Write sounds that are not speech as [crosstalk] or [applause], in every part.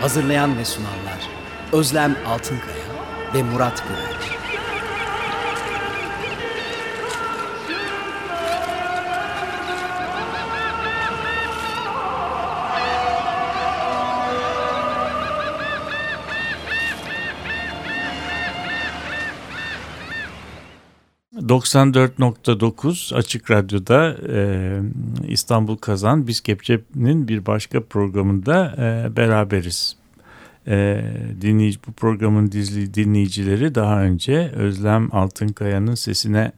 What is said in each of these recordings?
Hazırlayan ve sunanlar Özlem Altınkaya ve Murat Güvenç. ...94.9 Açık Radyo'da e, İstanbul Kazan Biz Kepçe'nin bir başka programında e, beraberiz. E, dinleyici, bu programın dizli dinleyicileri daha önce Özlem Altınkaya'nın sesine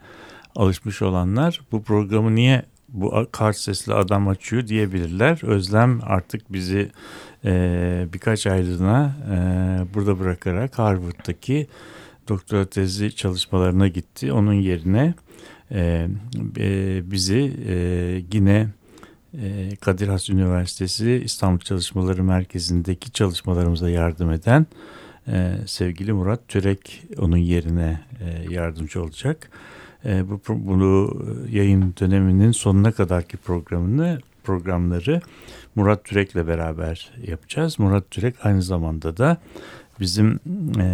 alışmış olanlar... ...bu programı niye bu kart sesli adam açıyor diyebilirler. Özlem artık bizi e, birkaç aylığına e, burada bırakarak Harvard'daki doktora tezi çalışmalarına gitti. Onun yerine e, e, bizi e, yine e, Kadir Has Üniversitesi İstanbul Çalışmaları Merkezi'ndeki çalışmalarımıza yardım eden e, sevgili Murat Türek onun yerine e, yardımcı olacak. E, bu bunu yayın döneminin sonuna kadarki programını programları Murat Türek'le beraber yapacağız. Murat Türek aynı zamanda da bizim e,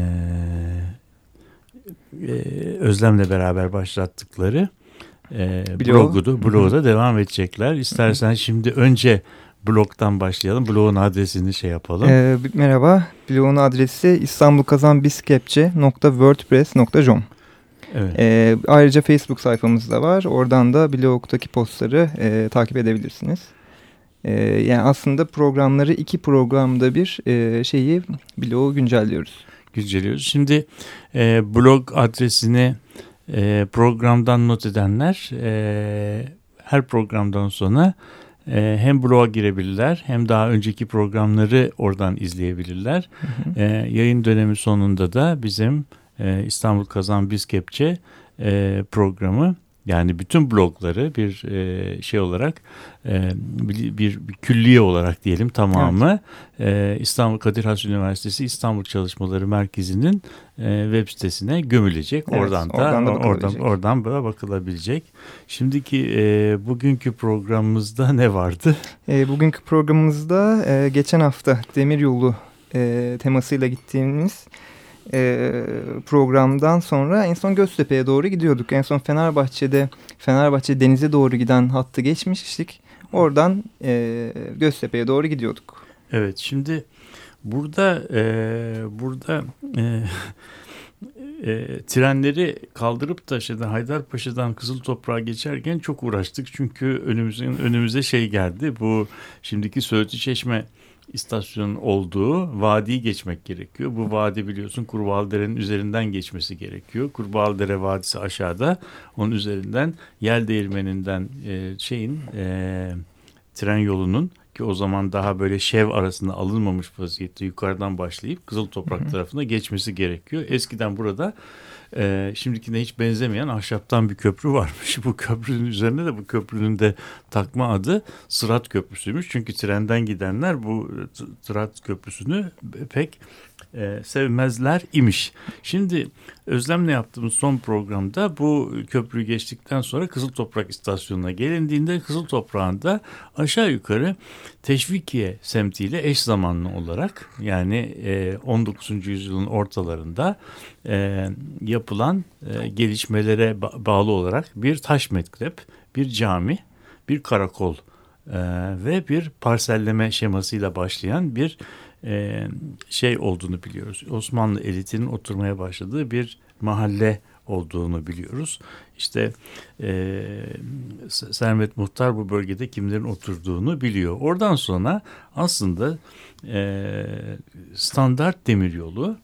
e, Özlem'le beraber başlattıkları e, blogu da, blogu da devam edecekler. İstersen şimdi önce blogdan başlayalım. Blogun adresini şey yapalım. E, merhaba. Blogun adresi istanbulkazanbiskepçe.wordpress.com Evet. E, ayrıca Facebook sayfamız da var. Oradan da blogdaki postları e, takip edebilirsiniz. E, yani aslında programları iki programda bir e, şeyi blogu güncelliyoruz. Güncelliyoruz. Şimdi e, blog adresini e, programdan not edenler e, her programdan sonra e, hem bloğa girebilirler hem daha önceki programları oradan izleyebilirler. Hı hı. E, yayın dönemi sonunda da bizim e, İstanbul Kazan Biz Kepçe e, programı yani bütün blogları bir e, şey olarak e, bir, bir, bir külliye olarak diyelim tamamı evet. e, İstanbul Kadir Has Üniversitesi İstanbul Çalışmaları Merkezi'nin e, web sitesine gömülecek. Evet, oradan da oradan da oradan oradan böyle bakılabilecek. Şimdiki e, bugünkü programımızda ne vardı? E, bugünkü programımızda e, geçen hafta Demiryolu e, temasıyla gittiğimiz e, programdan sonra en son Göztepe'ye doğru gidiyorduk. En son Fenerbahçe'de Fenerbahçe denize doğru giden hattı geçmiştik. Oradan e, Göztepe'ye doğru gidiyorduk. Evet şimdi burada e, burada e, e, trenleri kaldırıp da Haydarpaşa'dan Kızıl Toprağa geçerken çok uğraştık. Çünkü önümüzün önümüze şey geldi. Bu şimdiki Söğütlü Çeşme istasyonun olduğu vadiyi geçmek gerekiyor. Bu vadi biliyorsun Kurbağalıdere'nin üzerinden geçmesi gerekiyor. Kurbağalıdere Vadisi aşağıda. Onun üzerinden Yel Değirmeni'nden e, şeyin e, tren yolunun ki o zaman daha böyle şev arasında alınmamış vaziyette yukarıdan başlayıp Kızıl Toprak tarafına geçmesi gerekiyor. Eskiden burada e, şimdikine hiç benzemeyen ahşaptan bir köprü varmış. [laughs] Bu köprünün üzerine de bu köprünün de takma adı Sırat Köprüsü'ymüş. Çünkü trenden gidenler bu Sırat Köprüsü'nü pek e, sevmezler imiş. Şimdi Özlem'le yaptığımız son programda bu köprüyü geçtikten sonra Kızıl Toprak istasyonuna gelindiğinde Kızıl Toprağı'nda aşağı yukarı Teşvikiye semtiyle eş zamanlı olarak yani e, 19. yüzyılın ortalarında e, yapılan e, gelişmelere ba- bağlı olarak bir taş mektep, bir cami, bir karakol e, ve bir parselleme şemasıyla başlayan bir e, şey olduğunu biliyoruz. Osmanlı elitinin oturmaya başladığı bir mahalle olduğunu biliyoruz. İşte e, Sermet Muhtar bu bölgede kimlerin oturduğunu biliyor. Oradan sonra aslında e, standart demiryolu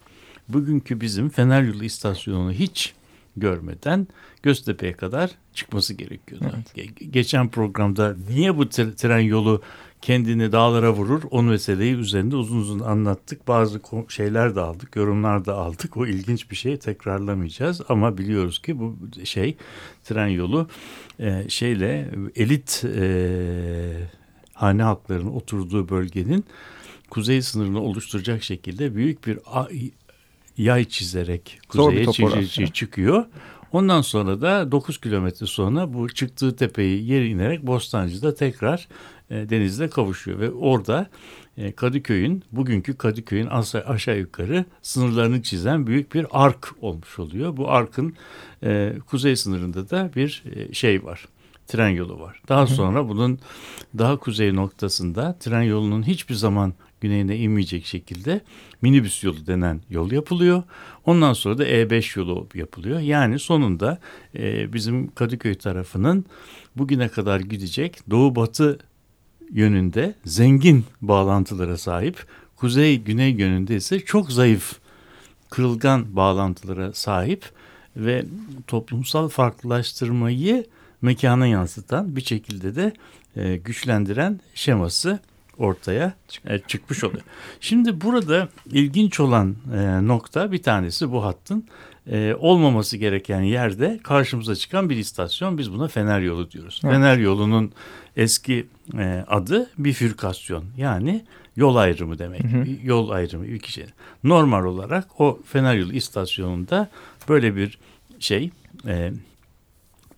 bugünkü bizim Fener Yolu istasyonunu hiç görmeden Göztepe'ye kadar çıkması gerekiyordu. Evet. Ge- geçen programda niye bu tre- tren yolu kendini dağlara vurur? O meseleyi üzerinde uzun uzun anlattık. Bazı şeyler de aldık, yorumlar da aldık. O ilginç bir şey tekrarlamayacağız ama biliyoruz ki bu şey tren yolu e, şeyle elit e, hane halklarının oturduğu bölgenin kuzey sınırını oluşturacak şekilde büyük bir a- yay çizerek kuzeye topografya. çi- çıkıyor. Ondan sonra da 9 kilometre sonra bu çıktığı tepeyi yere inerek Bostancı'da tekrar e, denizle kavuşuyor ve orada e, Kadıköy'ün bugünkü Kadıköy'ün aşağı, aşağı yukarı sınırlarını çizen büyük bir ark olmuş oluyor. Bu arkın e, kuzey sınırında da bir e, şey var. Tren yolu var. Daha sonra bunun daha kuzey noktasında tren yolunun hiçbir zaman güneyine inmeyecek şekilde minibüs yolu denen yol yapılıyor. Ondan sonra da E5 yolu yapılıyor. Yani sonunda e, bizim Kadıköy tarafının bugüne kadar gidecek doğu batı yönünde zengin bağlantılara sahip, kuzey güney yönünde ise çok zayıf kırılgan bağlantılara sahip ve toplumsal farklılaştırmayı mekana yansıtan bir şekilde de e, güçlendiren şeması ortaya e, çıkmış oluyor. Şimdi burada ilginç olan e, nokta bir tanesi bu hattın e, olmaması gereken yerde karşımıza çıkan bir istasyon. Biz buna Fener Yolu diyoruz. Evet. Fener Yolu'nun eski e, adı bifürkasyon yani yol ayrımı demek. Hı hı. Yol ayrımı bir kişi. Normal olarak o Fener Yolu istasyonunda böyle bir şey e,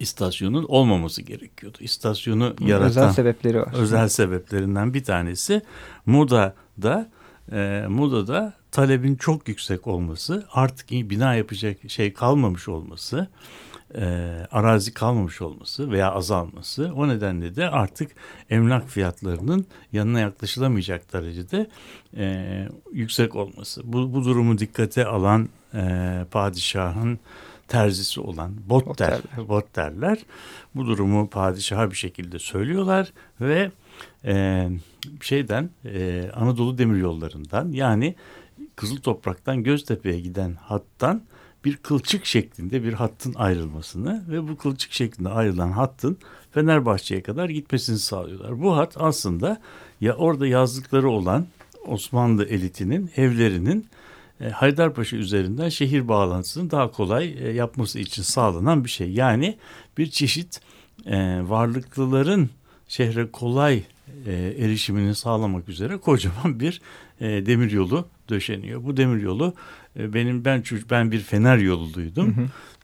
istasyonun olmaması gerekiyordu. İstasyonu yaratan Özel sebepleri var. özel sebeplerinden bir tanesi Muda'da e, Muda'da talebin çok yüksek olması, artık bina yapacak şey kalmamış olması, e, arazi kalmamış olması veya azalması. O nedenle de artık emlak fiyatlarının yanına yaklaşılamayacak derecede e, yüksek olması. Bu, bu durumu dikkate alan e, padişahın terzisi olan Botter, Botterler. Botterler bu durumu padişaha bir şekilde söylüyorlar ve e, şeyden e, Anadolu Demiryolları'ndan yani Kızıl Toprak'tan Göztepe'ye giden hattan bir kılçık şeklinde bir hattın ayrılmasını ve bu kılçık şeklinde ayrılan hattın Fenerbahçe'ye kadar gitmesini sağlıyorlar. Bu hat aslında ya orada yazlıkları olan Osmanlı elitinin evlerinin e, Haydarpaşa üzerinden şehir bağlantısını daha kolay e, yapması için sağlanan bir şey. Yani bir çeşit e, varlıklıların şehre kolay erişimini sağlamak üzere kocaman bir e, demir yolu döşeniyor. Bu demir yolu e, benim ben çocuk ben bir fener yoluluydum.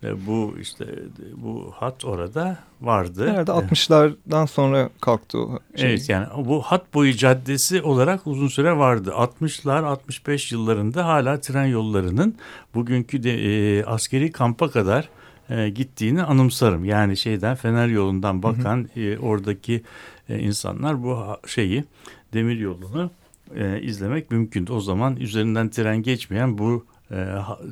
E, bu işte e, bu hat orada vardı. Herhalde E, 60'lardan sonra kalktı o şey. Evet yani bu hat boyu caddesi olarak uzun süre vardı. 60'lar 65 yıllarında hala tren yollarının bugünkü de e, askeri kampa kadar e, gittiğini anımsarım. Yani şeyden Fener yolundan bakan e, oradaki e, insanlar bu şeyi demir yolunu e, izlemek mümkündü. O zaman üzerinden tren geçmeyen bu e,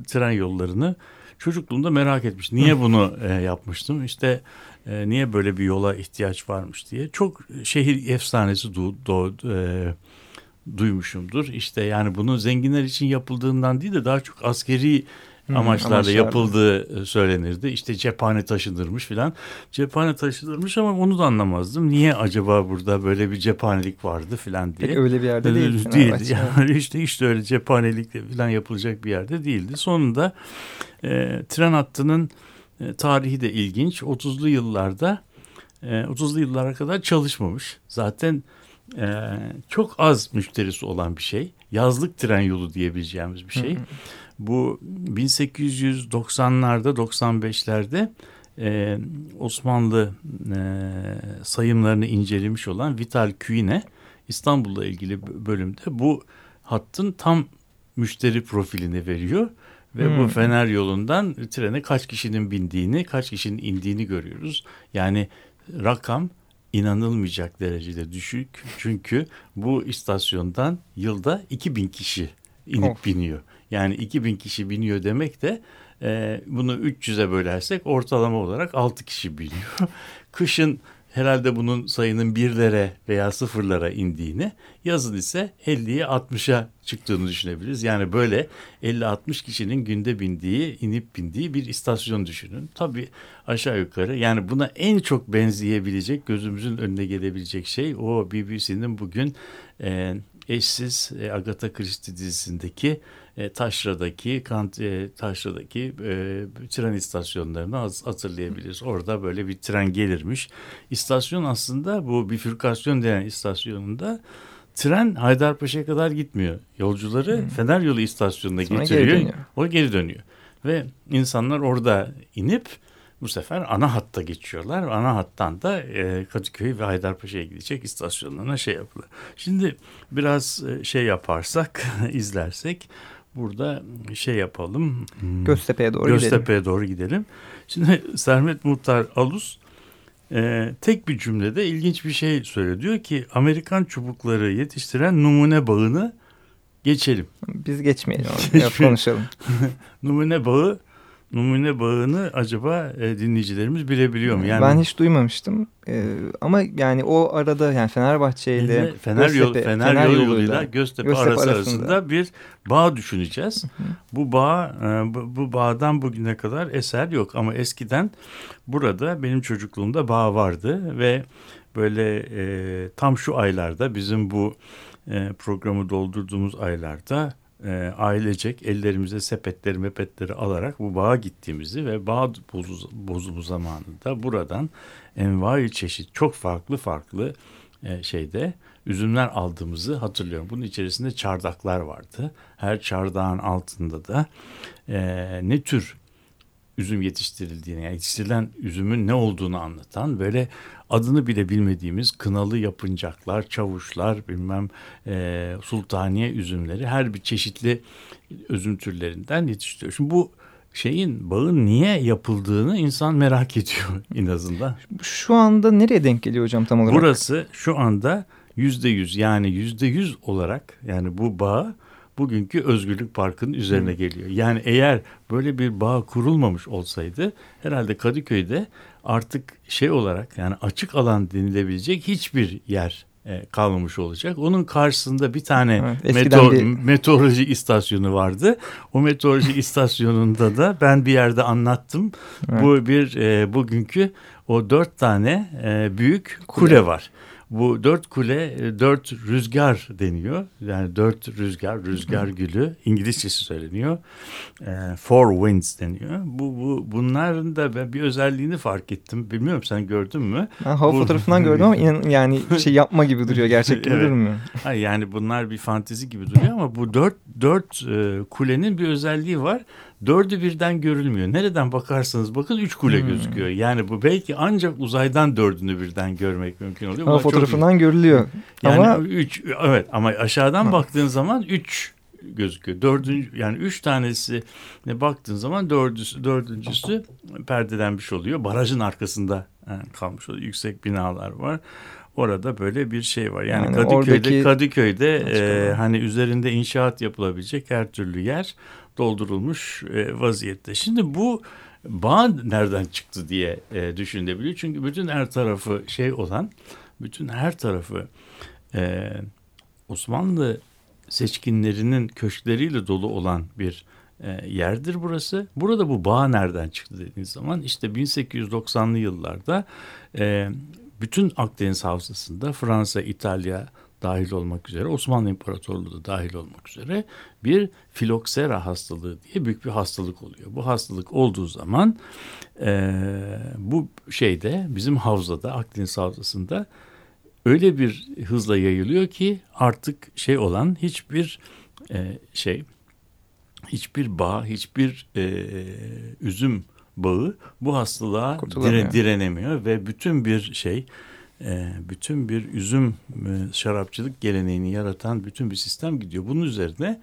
tren yollarını çocukluğumda merak etmiş. Niye bunu e, yapmıştım? İşte e, niye böyle bir yola ihtiyaç varmış diye. Çok şehir efsanesi du- doğ- e, duymuşumdur. İşte yani bunun zenginler için yapıldığından değil de daha çok askeri Hı, amaçlarla amaçlarla. yapıldığı e, söylenirdi. İşte cephane taşınırmış filan. Cephane taşınırmış ama onu da anlamazdım. Niye acaba burada böyle bir cephanelik vardı filan diye. Pek öyle bir yerde değil. değildi. Fenerbahçe. Yani [laughs] işte işte öyle cephanelik falan yapılacak bir yerde değildi. Sonunda e, tren hattının e, tarihi de ilginç. 30'lu yıllarda e, 30'lu yıllara kadar çalışmamış. Zaten e, çok az müşterisi olan bir şey. Yazlık tren yolu diyebileceğimiz bir şey. Bu 1890'larda 95'lerde e, Osmanlı e, sayımlarını incelemiş olan Vital Küyne İstanbul'la ilgili bölümde bu hattın tam müşteri profilini veriyor. Ve bu Hmm. Fener yolundan trene kaç kişinin bindiğini, kaç kişinin indiğini görüyoruz. Yani rakam inanılmayacak derecede düşük. Çünkü bu istasyondan yılda 2000 kişi inip Of. biniyor. Yani 2000 kişi biniyor demek de e, bunu 300'e bölersek ortalama olarak 6 kişi biniyor. [laughs] Kışın herhalde bunun sayının birlere veya sıfırlara indiğini, yazın ise 50'ye 60'a çıktığını düşünebiliriz. Yani böyle 50-60 kişinin günde bindiği, inip bindiği bir istasyon düşünün. Tabii aşağı yukarı yani buna en çok benzeyebilecek, gözümüzün önüne gelebilecek şey o BBC'nin bugün e, eşsiz e, Agatha Christie dizisindeki e, Taşra'daki Kant e, Taşra'daki e, tren istasyonlarını hatırlayabiliriz. Orada böyle bir tren gelirmiş. İstasyon aslında bu bifürkasyon denen istasyonunda tren Haydarpaşa'ya kadar gitmiyor. Yolcuları hmm. Fener Yolu istasyonuna Sonra getiriyor. Geri o geri dönüyor. Ve insanlar orada inip bu sefer ana hatta geçiyorlar. Ana hattan da e, Kadıköy ve Haydarpaşa'ya gidecek istasyonlarına şey yapılır. Şimdi biraz e, şey yaparsak, [laughs] izlersek burada şey yapalım. Hmm. Göztepe'ye doğru Göztepe'ye gidelim. doğru gidelim. Şimdi Sermet Muhtar Alus e, tek bir cümlede ilginç bir şey söylüyor. Diyor ki Amerikan çubukları yetiştiren numune bağını geçelim. Biz geçmeyelim. Yap, [laughs] konuşalım. numune bağı numune bağını acaba e, dinleyicilerimiz bilebiliyor mu? Yani ben hiç duymamıştım. E, ama yani o arada yani Fenerbahçe ile Fener, Göztepe, yol, Fener, Fener yoluyla, yoluyla Göztepe, Göztepe arası arasında. arasında bir bağ düşüneceğiz. bu bağ e, bu, bu bağdan bugüne kadar eser yok ama eskiden burada benim çocukluğumda bağ vardı ve böyle e, tam şu aylarda bizim bu e, programı doldurduğumuz aylarda e, ailecek ellerimize sepetleri mepetleri alarak bu bağa gittiğimizi ve bağ bozumu zamanında buradan envai çeşit çok farklı farklı e, şeyde üzümler aldığımızı hatırlıyorum. Bunun içerisinde çardaklar vardı. Her çardağın altında da e, ne tür üzüm yetiştirildiğini, yani yetiştirilen üzümün ne olduğunu anlatan böyle adını bile bilmediğimiz kınalı yapıncaklar, çavuşlar, bilmem e, sultaniye üzümleri her bir çeşitli üzüm türlerinden yetiştiriyor. Şimdi bu şeyin bağın niye yapıldığını insan merak ediyor [laughs] en azından. Şu anda nereye denk geliyor hocam tam olarak? Burası şu anda yüzde yüz yani yüzde yüz olarak yani bu bağ bugünkü Özgürlük Parkı'nın üzerine geliyor. Yani eğer böyle bir bağ kurulmamış olsaydı herhalde Kadıköy'de artık şey olarak yani açık alan denilebilecek hiçbir yer e, kalmamış olacak. Onun karşısında bir tane evet, meteor, bir... meteoroloji istasyonu vardı. O meteoroloji [laughs] istasyonunda da ben bir yerde anlattım. Evet. Bu bir e, bugünkü o dört tane e, büyük kule, kule var. Bu dört kule e, dört rüzgar deniyor. Yani dört rüzgar, rüzgar gülü İngilizcesi söyleniyor. E, four winds deniyor. Bu, bu bunların da ben bir özelliğini fark ettim. Bilmiyorum sen gördün mü? Ben hava bu... fotoğrafından gördüm ama yani [laughs] şey yapma gibi duruyor. Gerçek gibi evet. durmuyor. Hayır, yani bunlar bir fantezi gibi duruyor ama bu dört dört e, kulenin bir özelliği var dördü birden görülmüyor. Nereden bakarsanız bakın üç kule hmm. gözüküyor. Yani bu belki ancak uzaydan dördünü birden görmek mümkün oluyor. Ama fotoğrafından çok... görülüyor. Yani ama... üç, evet ama aşağıdan ha. baktığın zaman üç gözüküyor. Dördüncü yani üç tanesi baktığın zaman dördüncüsü, dördüncüsü perdelenmiş oluyor. Barajın arkasında yani kalmış oluyor. Yüksek binalar var. Orada böyle bir şey var. Yani, yani Kadıköy'de oradaki... Kadıköy'de e, hani üzerinde inşaat yapılabilecek her türlü yer doldurulmuş e, vaziyette. Şimdi bu bağ nereden çıktı diye e, düşünülebiliyor. Çünkü bütün her tarafı şey olan, bütün her tarafı e, Osmanlı seçkinlerinin köşkleriyle dolu olan bir e, yerdir burası. Burada bu bağ nereden çıktı dediğiniz zaman işte 1890'lı yıllarda e, bütün Akdeniz Havzası'nda Fransa, İtalya, dahil olmak üzere Osmanlı İmparatorluğu da dahil olmak üzere bir filoksera hastalığı diye büyük bir hastalık oluyor. Bu hastalık olduğu zaman e, bu şeyde bizim havzada Akdeniz havzasında öyle bir hızla yayılıyor ki artık şey olan hiçbir e, şey hiçbir bağ hiçbir e, üzüm bağı bu hastalığa dire, direnemiyor ve bütün bir şey e, bütün bir üzüm e, şarapçılık geleneğini yaratan bütün bir sistem gidiyor. Bunun üzerine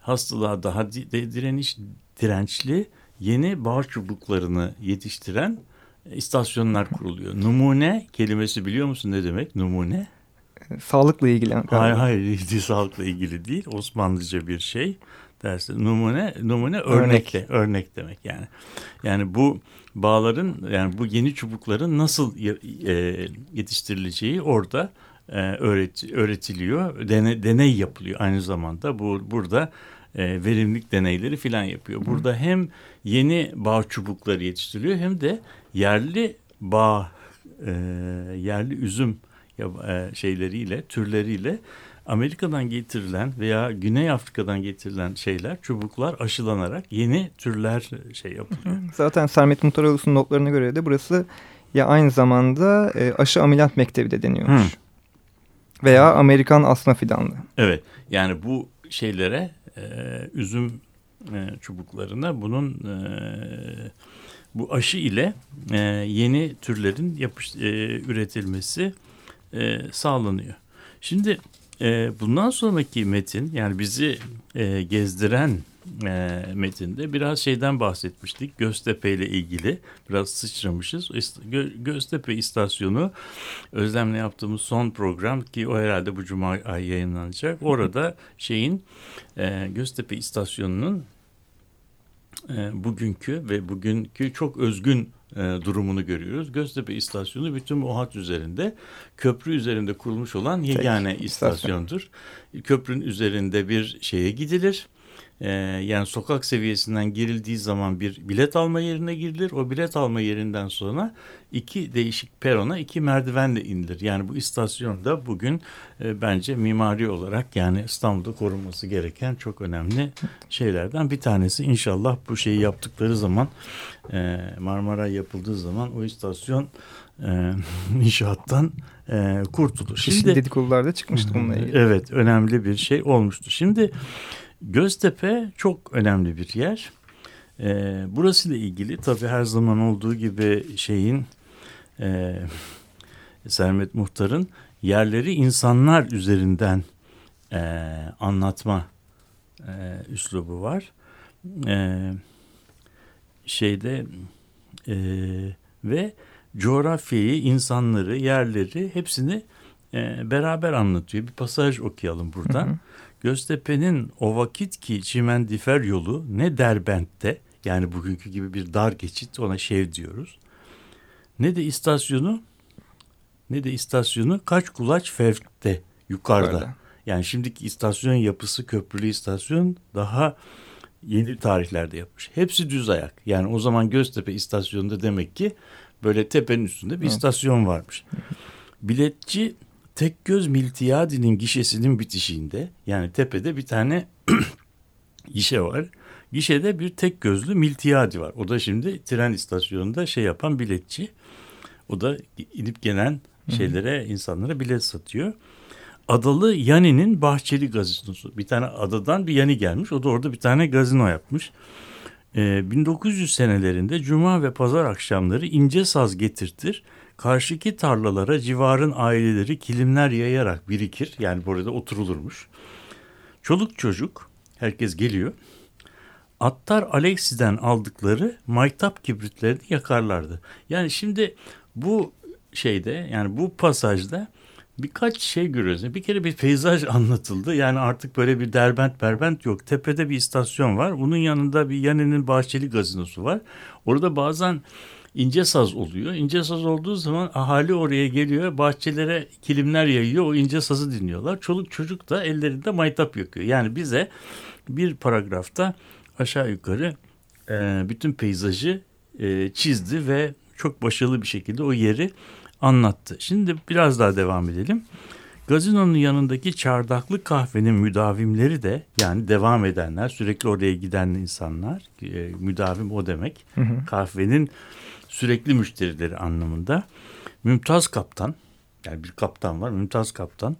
hastalığa daha direniş, dirençli yeni bağ çubuklarını yetiştiren istasyonlar kuruluyor. Numune kelimesi biliyor musun ne demek numune? Sağlıkla ilgili. Hayır hayır sağlıkla ilgili değil. Osmanlıca bir şey. dersi. Numune numune Örnek. örnekle örnek demek yani. Yani bu bağların yani bu yeni çubukların nasıl e, yetiştirileceği orada e, öğret, öğretiliyor. Dene, deney yapılıyor aynı zamanda. Bu burada e, verimlilik deneyleri filan yapıyor. Burada hem yeni bağ çubukları yetiştiriliyor hem de yerli bağ e, yerli üzüm ya- e, şeyleriyle türleriyle Amerika'dan getirilen veya Güney Afrika'dan getirilen şeyler çubuklar aşılanarak yeni türler şey yapılıyor. Zaten Sermet Muhtaroğlu'nun notlarına göre de burası ya aynı zamanda e, aşı ameliyat mektebi de deniyormuş. Hı. Veya Amerikan asma fidanlı. Evet yani bu şeylere e, üzüm e, çubuklarına bunun e, bu aşı ile yeni türlerin yapış, üretilmesi sağlanıyor. Şimdi bundan sonraki metin yani bizi gezdiren e, metinde biraz şeyden bahsetmiştik. Göztepe ile ilgili biraz sıçramışız. Gö- Göztepe istasyonu Özlem'le yaptığımız son program ki o herhalde bu cuma ay yayınlanacak. Orada şeyin e, Göztepe istasyonunun e, bugünkü ve bugünkü çok özgün e, durumunu görüyoruz. Göztepe istasyonu bütün bu hat üzerinde köprü üzerinde kurulmuş olan yegane istasyon. istasyondur. Köprünün üzerinde bir şeye gidilir. E, yani sokak seviyesinden girildiği zaman bir bilet alma yerine girilir. O bilet alma yerinden sonra iki değişik perona iki merdivenle inilir. Yani bu istasyonda bugün e, bence mimari olarak yani İstanbul'da korunması gereken çok önemli şeylerden bir tanesi. İnşallah bu şeyi yaptıkları zaman e, Marmara yapıldığı zaman o istasyon e, [laughs] inşaattan e, kurtulur. Şimdi Şimdi dedikodularda çıkmıştı bununla ilgili. Evet önemli bir şey olmuştu. Şimdi Göztepe çok önemli bir yer. Ee, burası ile ilgili tabii her zaman olduğu gibi şeyin e, Sermet Muhtar'ın yerleri insanlar üzerinden e, anlatma e, üslubu var. E, şeyde e, ve coğrafyayı, insanları, yerleri hepsini e, beraber anlatıyor. Bir pasaj okuyalım buradan. Hı hı. Göztepe'nin o vakit ki çimendifer yolu ne Derbent'te yani bugünkü gibi bir dar geçit ona şev diyoruz. Ne de istasyonu ne de istasyonu kaç kulaç fevkte yukarıda. Yukarıda. Yani şimdiki istasyon yapısı köprülü istasyon daha yeni tarihlerde yapmış. Hepsi düz ayak. Yani o zaman Göztepe istasyonunda demek ki böyle tepenin üstünde bir Evet. istasyon varmış. Biletçi Tekgöz Miltiyadi'nin gişesinin bitişiğinde yani tepede bir tane [clears throat] gişe var. Gişede bir tek gözlü Miltiyadi var. O da şimdi tren istasyonunda şey yapan biletçi. O da inip gelen şeylere insanlara bilet satıyor. Adalı Yani'nin Bahçeli gazinosu. Bir tane adadan bir Yani gelmiş. O da orada bir tane gazino yapmış. Ee, 1900 senelerinde cuma ve pazar akşamları ince saz getirtir. Karşıki tarlalara civarın aileleri kilimler yayarak birikir. Yani burada oturulurmuş. Çoluk çocuk herkes geliyor. Attar Alexi'den aldıkları maytap kibritlerini yakarlardı. Yani şimdi bu şeyde yani bu pasajda birkaç şey görüyoruz. Bir kere bir peyzaj [laughs] anlatıldı. Yani artık böyle bir derbent berbent yok. Tepede bir istasyon var. Bunun yanında bir Yani'nin Bahçeli gazinosu var. Orada bazen ince saz oluyor. İnce saz olduğu zaman ahali oraya geliyor. Bahçelere kilimler yayıyor. O ince sazı dinliyorlar. Çoluk çocuk da ellerinde maytap yakıyor. Yani bize bir paragrafta aşağı yukarı e, bütün peyzajı e, çizdi ve çok başarılı bir şekilde o yeri anlattı. Şimdi biraz daha devam edelim. Gazinonun yanındaki çardaklı kahvenin müdavimleri de yani devam edenler sürekli oraya giden insanlar e, müdavim o demek Hı hı. kahvenin sürekli müşterileri anlamında. Mümtaz Kaptan yani bir kaptan var Mümtaz Kaptan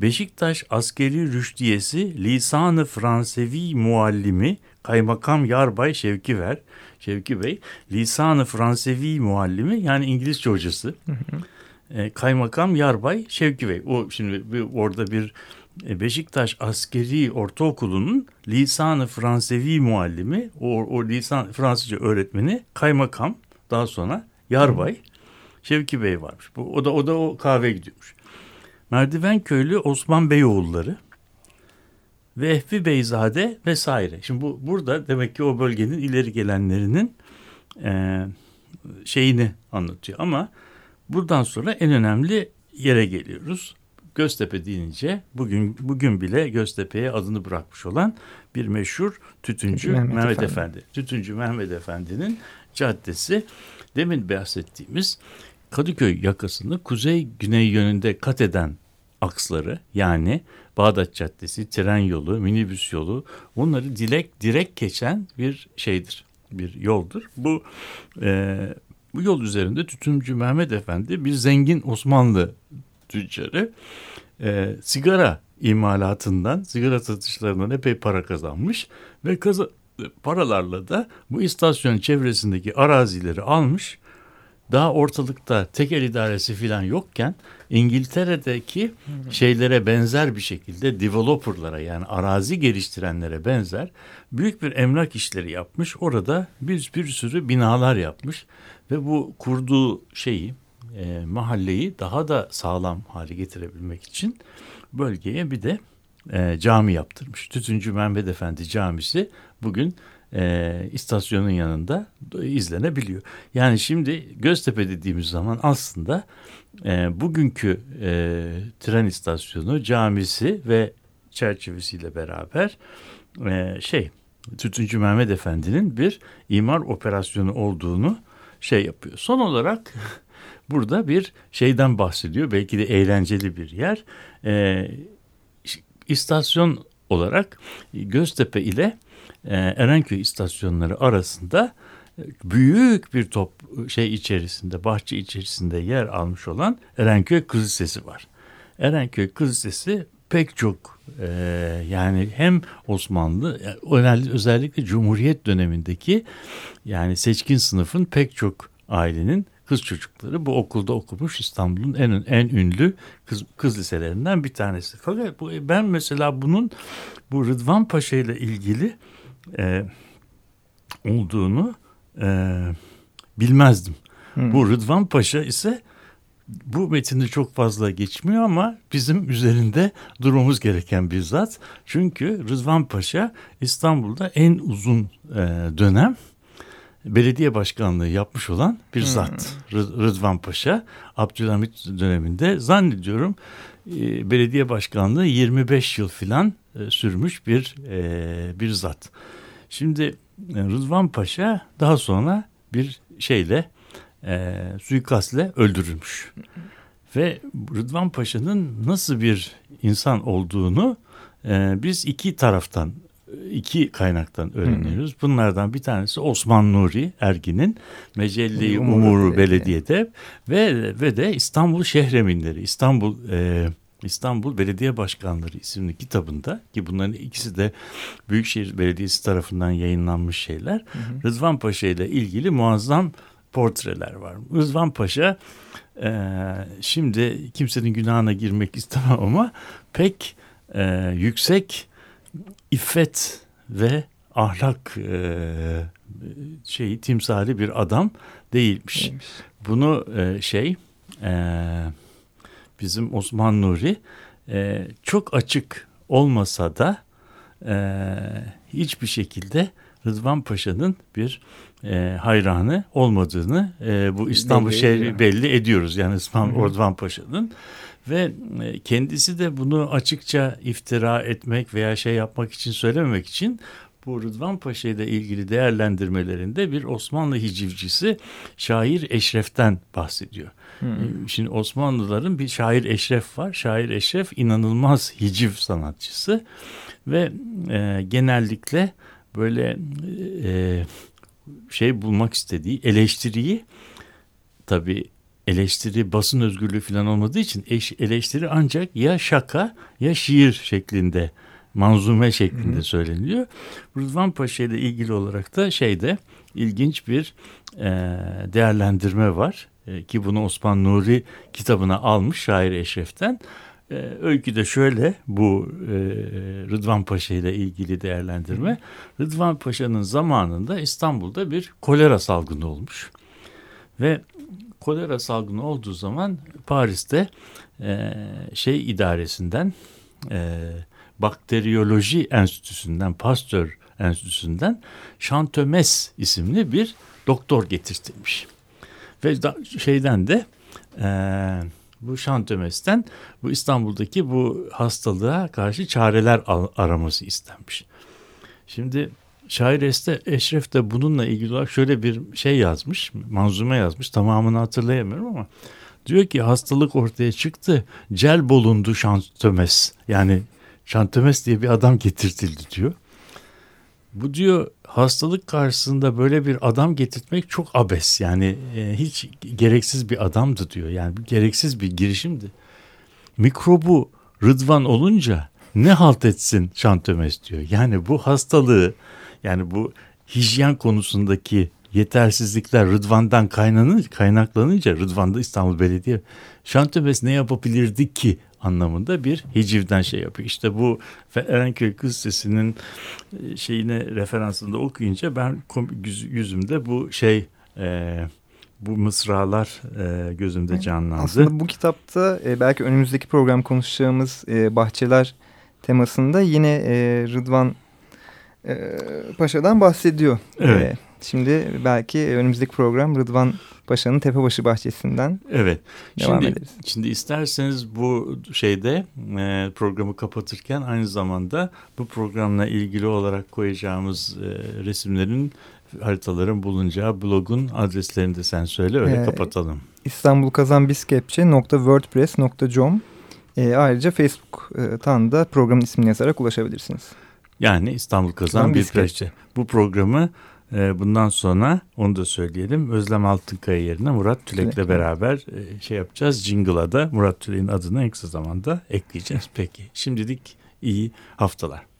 Beşiktaş askeri rüştiyesi lisanı Fransevi muallimi Kaymakam Yarbay Şevki Ver Şevki Bey lisanı Fransevi muallimi yani İngilizce hocası. E, Kaymakam Yarbay Şevki Bey. O şimdi bir, orada bir e, Beşiktaş Askeri Ortaokulu'nun lisanı Fransevi muallimi, o, o lisan Fransızca öğretmeni kaymakam daha sonra Yarbay Şevki Bey varmış. Bu, o da o da o kahve gidiyormuş. Merdiven köylü Osman Beyoğulları Vehbi Beyzade vesaire. Şimdi bu burada demek ki o bölgenin ileri gelenlerinin e, şeyini anlatıyor. Ama buradan sonra en önemli yere geliyoruz. Göztepe deyince bugün bugün bile Göztepe'ye adını bırakmış olan bir meşhur tütüncü Mehmet Mehmet, Efendi. Efendi. Tütüncü Mehmet Efendi'nin caddesi demin bahsettiğimiz Kadıköy yakasını kuzey güney yönünde kat eden aksları yani Bağdat Caddesi, tren yolu, minibüs yolu bunları dilek direkt geçen bir şeydir, bir yoldur. Bu e, bu yol üzerinde Tütüncü Mehmet Efendi bir zengin Osmanlı tüccarı e, sigara imalatından, sigara satışlarından epey para kazanmış ve kaza- paralarla da bu istasyon çevresindeki arazileri almış. Daha ortalıkta tekel idaresi falan yokken İngiltere'deki şeylere benzer bir şekilde developerlara yani arazi geliştirenlere benzer büyük bir emlak işleri yapmış. Orada bir, bir sürü binalar yapmış ve bu kurduğu şeyi e, mahalleyi daha da sağlam hale getirebilmek için bölgeye bir de e, cami yaptırmış. Tütüncü Mehmet Efendi Camisi bugün e, istasyonun yanında izlenebiliyor. Yani şimdi Göztepe dediğimiz zaman aslında e, bugünkü e, tren istasyonu, camisi ve çerçevesiyle beraber e, şey Tütüncü Mehmet Efendi'nin bir imar operasyonu olduğunu şey yapıyor. Son olarak burada bir şeyden bahsediyor. Belki de eğlenceli bir yer. E, istasyon olarak Göztepe ile e, Erenköy istasyonları arasında e, büyük bir top şey içerisinde, bahçe içerisinde yer almış olan Erenköy Kız Lisesi var. Erenköy Kız Lisesi pek çok e, yani hem Osmanlı özellikle, özellikle Cumhuriyet dönemindeki yani seçkin sınıfın pek çok ailenin kız çocukları bu okulda okumuş İstanbul'un en en ünlü kız, kız liselerinden bir tanesi. Fakat bu, ben mesela bunun bu Rıdvan Paşa ile ilgili e, olduğunu e, bilmezdim. Hmm. Bu Rıdvan Paşa ise bu metinde çok fazla geçmiyor ama bizim üzerinde durmamız gereken bir zat. Çünkü Rıdvan Paşa İstanbul'da en uzun e, dönem belediye başkanlığı yapmış olan bir zat. Hmm. Rıdvan Paşa Abdülhamit döneminde zannediyorum e, belediye başkanlığı 25 yıl filan e, sürmüş bir e, bir zat. Şimdi e, Rıdvan Paşa daha sonra bir şeyle e, suikastle öldürülmüş. Ve Rıdvan Paşa'nın nasıl bir insan olduğunu e, biz iki taraftan iki kaynaktan öğreniyoruz. Bunlardan bir tanesi Osman Nuri Ergin'in Mecelle-i Umuru Belediye'de ve ve de İstanbul Şehreminleri, İstanbul e, İstanbul Belediye Başkanları isimli kitabında ki bunların ikisi de Büyükşehir Belediyesi tarafından yayınlanmış şeyler. Hı hı. Rıdvan Paşa ile ilgili muazzam portreler var. Rıdvan Paşa e, şimdi kimsenin günahına girmek istemem ama pek e, yüksek iffet ve ahlak e, şeyi timsali bir adam değilmiş. Neymiş? Bunu e, şey e, bizim Osman Nuri e, çok açık olmasa da e, hiçbir şekilde Rıdvan Paşa'nın bir e, hayranı olmadığını e, bu İstanbul belli şehri belli ediyoruz. Yani İstanbul Rıdvan Paşa'nın ve e, kendisi de bunu açıkça iftira etmek veya şey yapmak için söylememek için bu Rıdvan Paşa ile ilgili değerlendirmelerinde bir Osmanlı hicivcisi şair Eşref'ten bahsediyor. Hmm. Şimdi Osmanlıların bir şair Eşref var. Şair Eşref inanılmaz hiciv sanatçısı ve e, genellikle böyle e, şey bulmak istediği eleştiriyi tabii eleştiri basın özgürlüğü falan olmadığı için eş, eleştiri ancak ya şaka ya şiir şeklinde manzume şeklinde Hı. söyleniyor. Rıdvan Paşa ile ilgili olarak da şeyde ilginç bir e, değerlendirme var e, ki bunu Osman Nuri kitabına almış şair Eşref'ten. E, öykü de şöyle bu e, Rıdvan Paşa ile ilgili değerlendirme. Rıdvan Paşa'nın zamanında İstanbul'da bir kolera salgını olmuş. Ve kolera salgını olduğu zaman Paris'te e, şey idaresinden e, Bakteriyoloji Enstitüsü'nden, Pasteur Enstitüsü'nden Chantömes isimli bir doktor getirtilmiş. Ve da, şeyden de e, bu Chantömes'ten bu İstanbul'daki bu hastalığa karşı çareler araması istenmiş. Şimdi şair Este Eşref de bununla ilgili olarak şöyle bir şey yazmış, manzume yazmış. Tamamını hatırlayamıyorum ama diyor ki hastalık ortaya çıktı. Cel bulundu Şantömes. Yani Şantömes diye bir adam getirtildi diyor. Bu diyor hastalık karşısında böyle bir adam getirtmek çok abes. Yani e, hiç gereksiz bir adamdı diyor. Yani gereksiz bir girişimdi. Mikrobu Rıdvan olunca ne halt etsin Şantömes diyor. Yani bu hastalığı yani bu hijyen konusundaki yetersizlikler Rıdvan'dan kaynaklanınca Rıdvan'da İstanbul Belediye Şantömes ne yapabilirdi ki anlamında bir hicivden şey yapıyor. İşte bu Erenköy Kız Sesi'nin e, şeyine referansında okuyunca ben yüzümde bu şey e, bu mısralar e, gözümde canlandı. Aslında bu kitapta e, belki önümüzdeki program konuşacağımız e, bahçeler temasında yine e, Rıdvan e, Paşa'dan bahsediyor. Evet. E, şimdi belki önümüzdeki program Rıdvan Paşa'nın Tepebaşı Bahçesi'nden evet. devam şimdi, ederiz. Şimdi isterseniz bu şeyde e, programı kapatırken aynı zamanda bu programla ilgili olarak koyacağımız e, resimlerin haritaların bulunacağı blogun adreslerini de sen söyle öyle ee, kapatalım. İstanbul Kazan Biskepçe.wordpress.com e, Ayrıca Facebook'tan da programın ismini yazarak ulaşabilirsiniz. Yani İstanbul Kazan bir preçe. Bu programı e, bundan sonra onu da söyleyelim. Özlem Altınkaya yerine Murat Tülek'le Tülek. beraber e, şey yapacağız. Jingle'a da Murat Tülek'in adını en kısa zamanda ekleyeceğiz. Peki şimdilik iyi haftalar.